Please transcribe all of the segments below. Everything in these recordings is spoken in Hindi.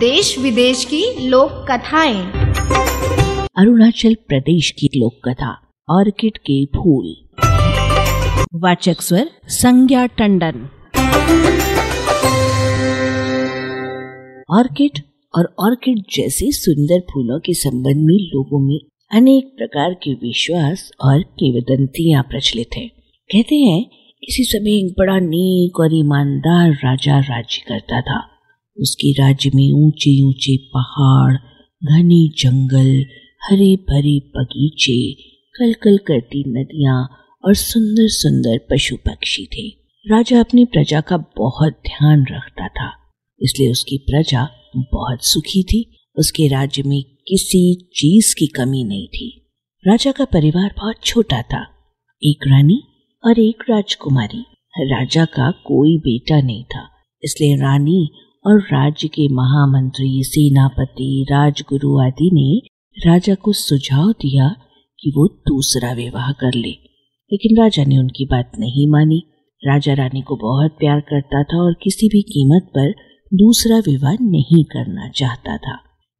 देश विदेश की लोक कथाएँ। अरुणाचल प्रदेश की लोक कथा, ऑर्किड के फूल। वाचक स्वर, संज्ञा टंडन। ऑर्किड और ऑर्किड जैसे सुंदर फूलों के संबंध में लोगों में अनेक प्रकार के विश्वास और किवदंतियाँ प्रचलित हैं। कहते हैं किसी समय एक बड़ा नेक और ईमानदार राजा राज्य करता था। उसके राज्य में ऊँचे ऊँचे पहाड़, घने जंगल हरे भरे बगीचे कल कल करती नदियाँ और सुंदर सुंदर पशु पक्षी थे। राजा अपनी प्रजा का बहुत ध्यान रखता था, इसलिए उसकी प्रजा बहुत सुखी थी। उसके राज्य में किसी चीज़ की कमी नहीं थी। राजा का परिवार बहुत छोटा था। एक रानी और एक राजकुमारी। राजा का कोई बेटा नहीं था, इसलिए रानी और राज्य के महामंत्री, सेनापति, राजगुरु आदि ने राजा को सुझाव दिया कि वो दूसरा विवाह कर ले। लेकिन राजा ने उनकी बात नहीं मानी। राजा रानी को बहुत प्यार करता था और किसी भी कीमत पर दूसरा विवाह नहीं करना चाहता था।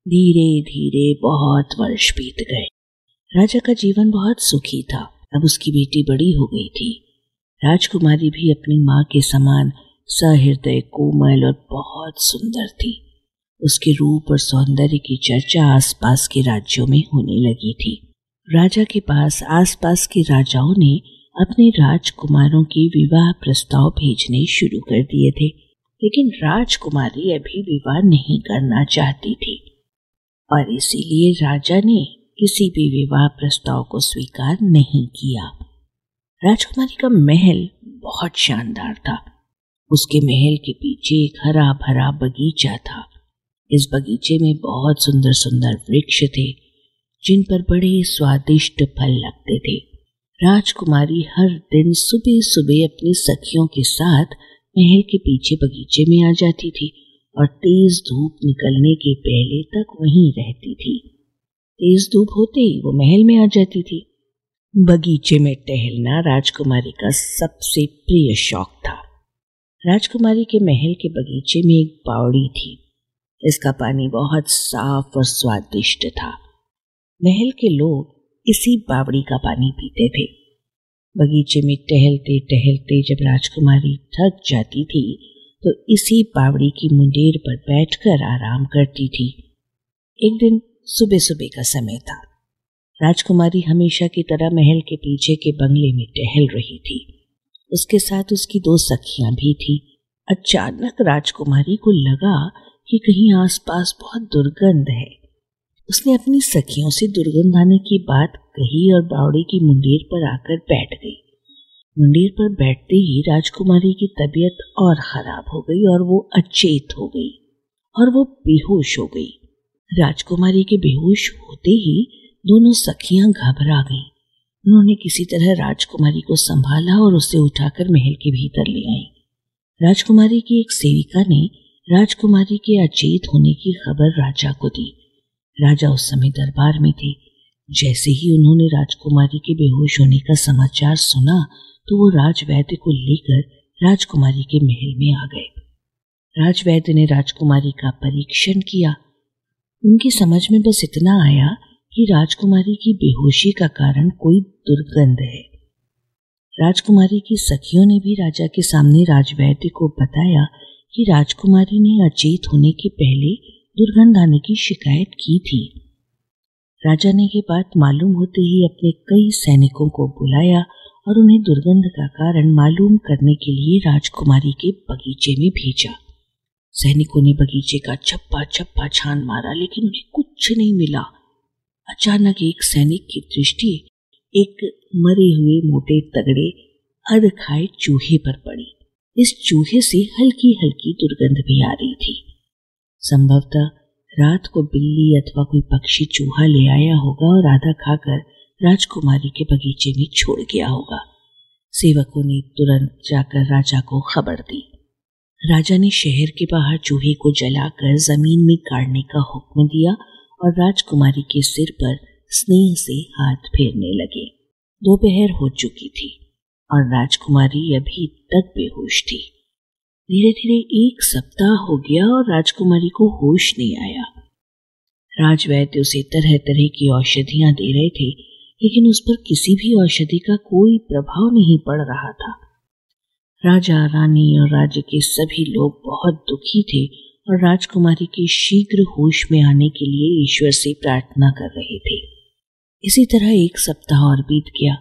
धीरे धीरे बहुत वर्ष बीत गए। राजा का जीवन बहुत सुखी था। अब उसकी बेटी बड़ी हो गई थी। राजकुमारी भी अपनी माँ के समान सहृदय, कोमल और बहुत सुंदर थी। उसके रूप और सौंदर्य की चर्चा आसपास के राज्यों में होने लगी थी। राजा के पास आसपास के राजाओं ने अपने राजकुमारों के विवाह प्रस्ताव भेजने शुरू कर दिए थे, लेकिन राजकुमारी अभी विवाह नहीं करना चाहती थी। और इसीलिए राजा ने किसी भी विवाह प्रस्ताव को स्वीकार नहीं किया। राजकुमारी का महल बहुत शानदार था। उसके महल के पीछे एक हरा भरा बगीचा था। इस बगीचे में बहुत सुंदर सुंदर वृक्ष थे, जिन पर बड़े स्वादिष्ट फल लगते थे। राजकुमारी हर दिन सुबह सुबह अपनी सखियों के साथ महल के पीछे बगीचे में आ जाती थी और तेज धूप निकलने के पहले तक वहीं रहती थी। तेज धूप होते ही वो महल में आ जाती थी। बगीचे में टहलना राजकुमारी का सबसे प्रिय शौक था। राजकुमारी के महल के बगीचे में एक बावड़ी थी। इसका पानी बहुत साफ़ और स्वादिष्ट था। महल के लोग इसी बावड़ी का पानी पीते थे। बगीचे में टहलते टहलते जब राजकुमारी थक जाती थी तो इसी बावड़ी की मुंडेर पर बैठकर आराम करती थी। एक दिन सुबह सुबह का समय था। राजकुमारी हमेशा की तरह महल के पीछे के बंगले में टहल रही थी। उसके साथ उसकी दो सखियाँ भी थी। अचानक राजकुमारी को लगा कि कहीं आसपास बहुत दुर्गंध है। उसने अपनी सखियों से दुर्गंध आने की बात कही और बावड़ी की मुंडेर पर आकर बैठ गई। मुंडेर पर बैठते ही राजकुमारी की तबीयत और खराब हो गई और वो अचेत हो गई और वो बेहोश हो गई। राजकुमारी के बेहोश होते ही दोनों सखियाँ घबरा गईं। उन्होंने किसी तरह राजकुमारी को संभाला और उसे उठाकर महल के भीतर ले आई। राजकुमारी की एक सेविका ने राजकुमारी के अचेत होने की खबर राजा को दी। राजा उस समय दरबार में थे। जैसे ही उन्होंने राजकुमारी के बेहोश होने का समाचार सुना तो वो राजवैद्य को लेकर राजकुमारी के महल में आ गए। राजवैद्य ने राजकुमारी का परीक्षण किया उनकी समझ में बस इतना आया कि राजकुमारी की बेहोशी का कारण कोई दुर्गंध है। राजकुमारी की सखियों ने भी राजा के सामने राजवैद्य को बताया कि राजकुमारी ने अचेत होने के पहले दुर्गंध आने की शिकायत की थी। राजा ने ये बात मालूम होते ही अपने कई सैनिकों को बुलाया और उन्हें दुर्गंध का कारण मालूम करने के लिए राजकुमारी के बगीचे में भेजा। सैनिकों ने बगीचे का चप्पा चप्पा छान मारा, लेकिन उन्हें कुछ नहीं मिला। अचानक एक सैनिक की दृष्टि एक मरे हुए मोटे तगड़े अध चूहे पर पड़ी। इस चूहे से हल्की हल्की दुर्गंध भी आ रही थी। संभवतः रात को बिल्ली अथवा कोई पक्षी चूहा ले आया होगा और आधा खाकर राजकुमारी के बगीचे में छोड़ गया होगा। सेवकों ने तुरंत जाकर राजा को खबर दी। राजा ने शहर के बाहर चूहे को जलाकर ज़मीन में गाड़ने का हुक्म दिया और राजकुमारी के सिर पर स्नेह से हाथ फेरने लगे। दोपहर हो चुकी थी और राजकुमारी अभी तक बेहोश थी। धीरे धीरे एक सप्ताह हो गया और राजकुमारी को होश नहीं आया। राजवैद्य उसे तरह तरह की औषधियाँ दे रहे थे, लेकिन उस पर किसी भी औषधि का कोई प्रभाव नहीं पड़ रहा था। राजा, रानी और राज्य के सभी लोग बहुत दुखी थे और राजकुमारी के शीघ्र होश में आने के लिए ईश्वर से प्रार्थना कर रहे थे। इसी तरह एक सप्ताह और बीत गया,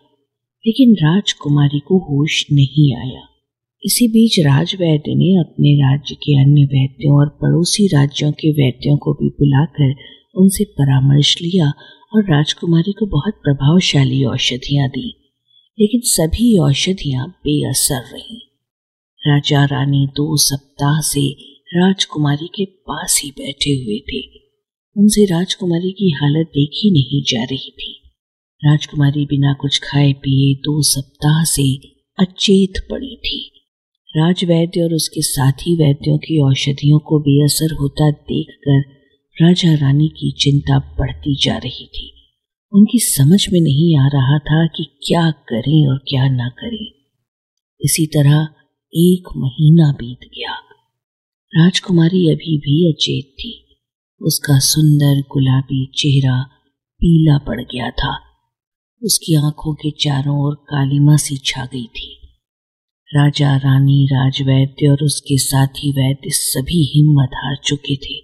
लेकिन राजकुमारी को होश नहीं आया। इसी बीच राजवैद्य ने अपने राज्य के अन्य वैद्यों और पड़ोसी राज्यों के वैद्यों को भी बुलाकर उनसे परामर्श लिया और राजकुमारी को बहुत प्रभावशाली औषधियाँ दी, लेकिन सभी औषधियाँ बेअसर रहीं। राजा रानी दो सप्ताह से राजकुमारी के पास ही बैठे हुए थे। उनसे राजकुमारी की हालत देखी नहीं जा रही थी। राजकुमारी बिना कुछ खाए पिए दो सप्ताह से अचेत पड़ी थी। राजवैद्य और उसके साथी वैद्यों की औषधियों को बेअसर होता देखकर राजा रानी की चिंता बढ़ती जा रही थी। उनकी समझ में नहीं आ रहा था कि क्या करें और क्या ना करें। इसी तरह एक महीना बीत गया। राजकुमारी अभी भी अचेत थी। उसका सुंदर गुलाबी चेहरा पीला पड़ गया था। उसकी आँखों के चारों ओर कालीमा सी छा गई थी। राजा, रानी, राजवैद्य और उसके साथी वैद्य सभी हिम्मत हार चुके थे।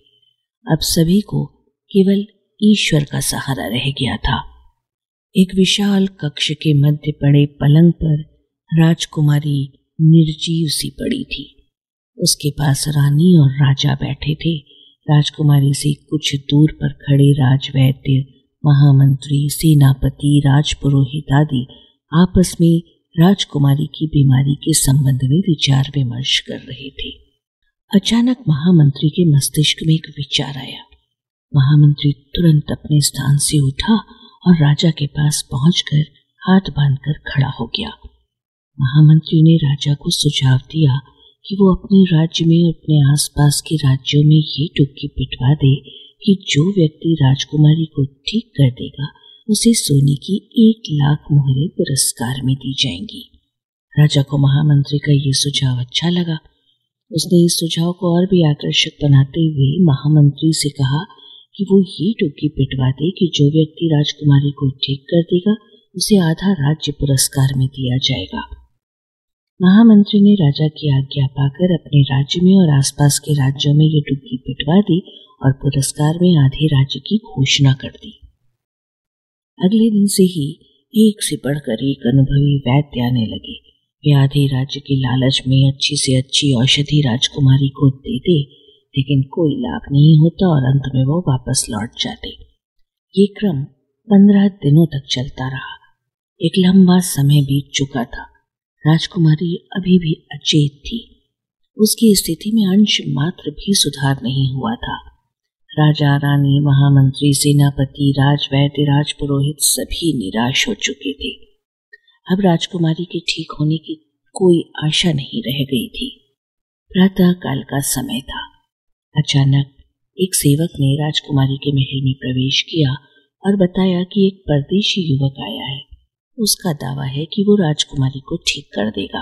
अब सभी को केवल ईश्वर का सहारा रह गया था। एक विशाल कक्ष के मध्य पड़े पलंग पर राजकुमारी निर्जीव सी पड़ी थी। उसके पास रानी और राजा बैठे थे। राजकुमारी से कुछ दूर पर खड़े राजवैद्य, महामंत्री, सेनापति, राजपुरोहित आदि आपस में राजकुमारी की बीमारी के संबंध में विचार विमर्श कर रहे थे। अचानक महामंत्री के मस्तिष्क में एक विचार आया। महामंत्री तुरंत अपने स्थान से उठा और राजा के पास पहुंचकर हाथ बांधकर खड़ा हो गया। महामंत्री ने राजा को सुझाव दिया कि वो अपने राज्य में और अपने आसपास के राज्यों में ये टुक्की पिटवा दे कि जो व्यक्ति राजकुमारी को ठीक कर देगा, उसे सोने की एक लाख मोहरे पुरस्कार में दी जाएँगी। राजा को महामंत्री का ये सुझाव अच्छा लगा। उसने इस सुझाव को और भी आकर्षक बनाते हुए महामंत्री से कहा कि वो ये टोकी पिटवा दे कि जो व्यक्ति राजकुमारी को ठीक कर देगा, उसे आधा राज्य पुरस्कार में दिया जाएगा। महामंत्री ने राजा की आज्ञा पाकर अपने राज्य में और आसपास के राज्यों में ये टुक्की पिटवा दी और पुरस्कार में आधे राज्य की घोषणा कर दी। अगले दिन से ही एक से बढ़कर एक अनुभवी वैद्य आने लगे। वे आधे राज्य के लालच में अच्छी से अच्छी औषधि राजकुमारी को देते, लेकिन कोई लाभ नहीं होता और अंत में वो वापस लौट जाते। ये क्रम पंद्रह दिनों तक चलता रहा। एक लंबा समय बीत चुका था। राजकुमारी अभी भी अचेत थी। उसकी स्थिति में अंश मात्र भी सुधार नहीं हुआ था। राजा, रानी, महामंत्री, सेनापति, राजवैद्य, राजपुरोहित सभी निराश हो चुके थे। अब राजकुमारी के ठीक होने की कोई आशा नहीं रह गई थी। प्रातः काल का समय था। अचानक एक सेवक ने राजकुमारी के महल में प्रवेश किया और बताया कि एक परदेशी युवक आया है। उसका दावा है कि वो राजकुमारी को ठीक कर देगा।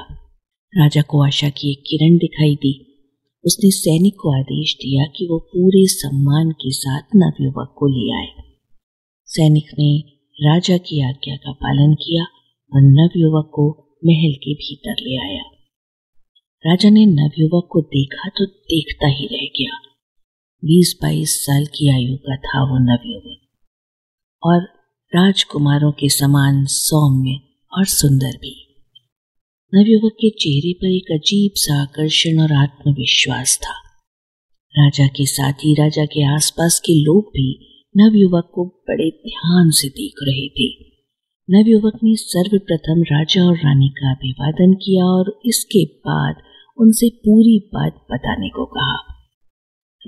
राजा को आशा की एक किरण दिखाई दी। उसने सैनिक को आदेश दिया कि वो पूरे सम्मान के साथ नवयुवक को ले आए। सैनिक ने राजा की आज्ञा का पालन किया और नवयुवक को महल के भीतर ले आया। राजा ने नवयुवक को देखा तो देखता ही रह गया। बीस बाईस साल की आयु का था वो नवयुवक। और राजकुमारों के समान सौम्य और सुंदर भी। नवयुवक के चेहरे पर एक अजीब सा आकर्षण और आत्मविश्वास था। राजा के साथ ही राजा के आसपास के लोग भी नवयुवक को बड़े ध्यान से देख रहे थे। नवयुवक ने सर्वप्रथम राजा और रानी का अभिवादन किया और इसके बाद उनसे पूरी बात बताने को कहा।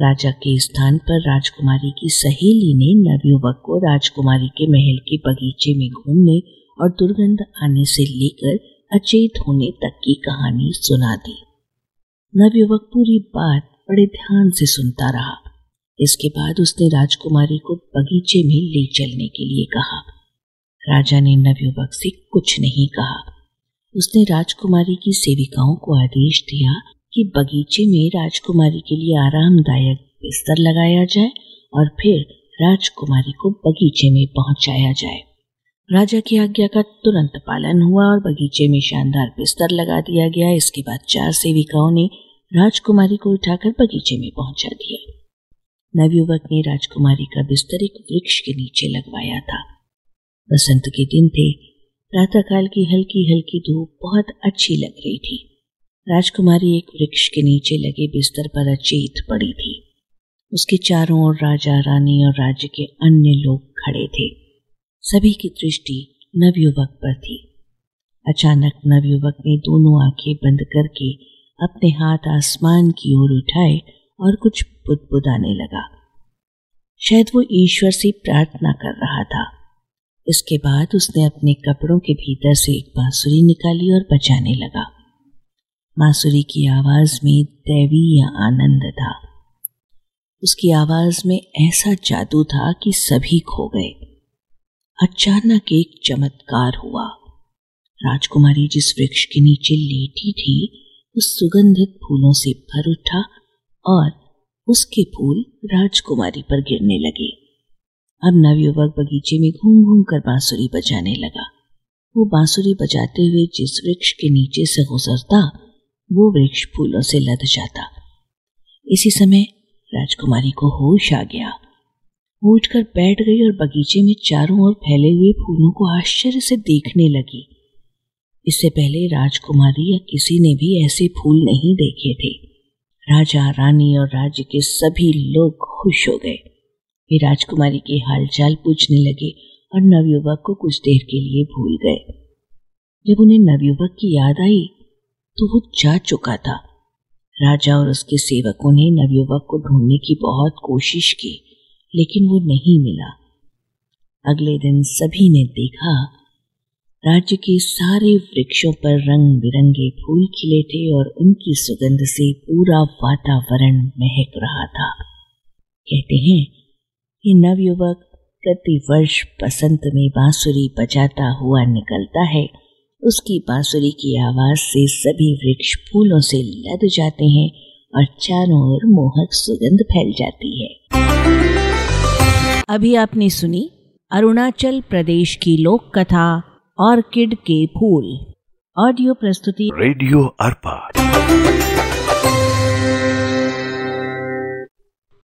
राजा के स्थान पर राजकुमारी की सहेली ने नवयुवक को राजकुमारी के महल के बगीचे में घूमने और दुर्गंध आने से लेकर अचेत होने तक की कहानी सुना दी। नवयुवक पूरी बात बड़े ध्यान से सुनता रहा। इसके बाद उसने राजकुमारी को बगीचे में ले चलने के लिए कहा। राजा ने नवयुवक से कुछ नहीं कहा। उसने राजकुमारी की सेविकाओं को आदेश दिया कि बगीचे में राजकुमारी के लिए आरामदायक बिस्तर लगाया जाए और फिर राजकुमारी को बगीचे में पहुँचाया जाए। राजा की आज्ञा का तुरंत पालन हुआ और बगीचे में शानदार बिस्तर लगा दिया गया। इसके बाद चार सेविकाओं ने राजकुमारी को उठाकर बगीचे में पहुँचा दिया। नवयुवक ने राजकुमारी का बिस्तर एक वृक्ष के नीचे लगवाया था। बसंत के दिन थे। प्रातःकाल की हल्की हल्की धूप बहुत अच्छी लग रही थी। राजकुमारी एक वृक्ष के नीचे लगे बिस्तर पर अचेत पड़ी थी। उसके चारों ओर राजा, रानी और राज्य के अन्य लोग खड़े थे। सभी की दृष्टि नवयुवक पर थी। अचानक नवयुवक ने दोनों आँखें बंद करके अपने हाथ आसमान की ओर उठाए और कुछ बुदबुदाने लगा। शायद वो ईश्वर से प्रार्थना कर रहा था। इसके बाद उसने अपने कपड़ों के भीतर से एक बांसुरी निकाली और बजाने लगा। बांसुरी की आवाज़ में दैवी या आनंद था। उसकी आवाज़ में ऐसा जादू था कि सभी खो गए। अचानक एक चमत्कार हुआ। राजकुमारी जिस वृक्ष के नीचे लेटी थी, उस सुगंधित फूलों से भर उठा और उसके फूल राजकुमारी पर गिरने लगे। अब नवयुवक बगीचे में घूम घूम कर बांसुरी बजाने लगा। वो बांसुरी बजाते हुए जिस वृक्ष के नीचे से गुजरता वो वृक्ष फूलों से लद जाता। इसी समय राजकुमारी को होश आ गया। वो उठकर बैठ गई और बगीचे में चारों ओर फैले हुए फूलों को आश्चर्य से देखने लगी। इससे पहले राजकुमारी या किसी ने भी ऐसे फूल नहीं देखे थे। राजा, रानी और राज्य के सभी लोग खुश हो गए। वे राजकुमारी के हालचाल पूछने लगे और नवयुवक को कुछ देर के लिए भूल गए। जब उन्हें नवयुवक की याद आई तो वो जा चुका था। राजा और उसके सेवकों ने नवयुवक को ढूँढने की बहुत कोशिश की, लेकिन वो नहीं मिला। अगले दिन सभी ने देखा, राज्य के सारे वृक्षों पर रंग बिरंगे फूल खिले थे और उनकी सुगंध से पूरा वातावरण महक रहा था। कहते हैं कि नवयुवक प्रतिवर्ष बसंत में बांसुरी बजाता हुआ निकलता है। उसकी बांसुरी की आवाज़ से सभी वृक्ष फूलों से लद जाते हैं और चारों ओर मोहक सुगंध फैल जाती है। अभी आपने सुनी अरुणाचल प्रदेश की लोक कथा ऑर्किड के फूल। ऑडियो प्रस्तुति रेडियो अर्पा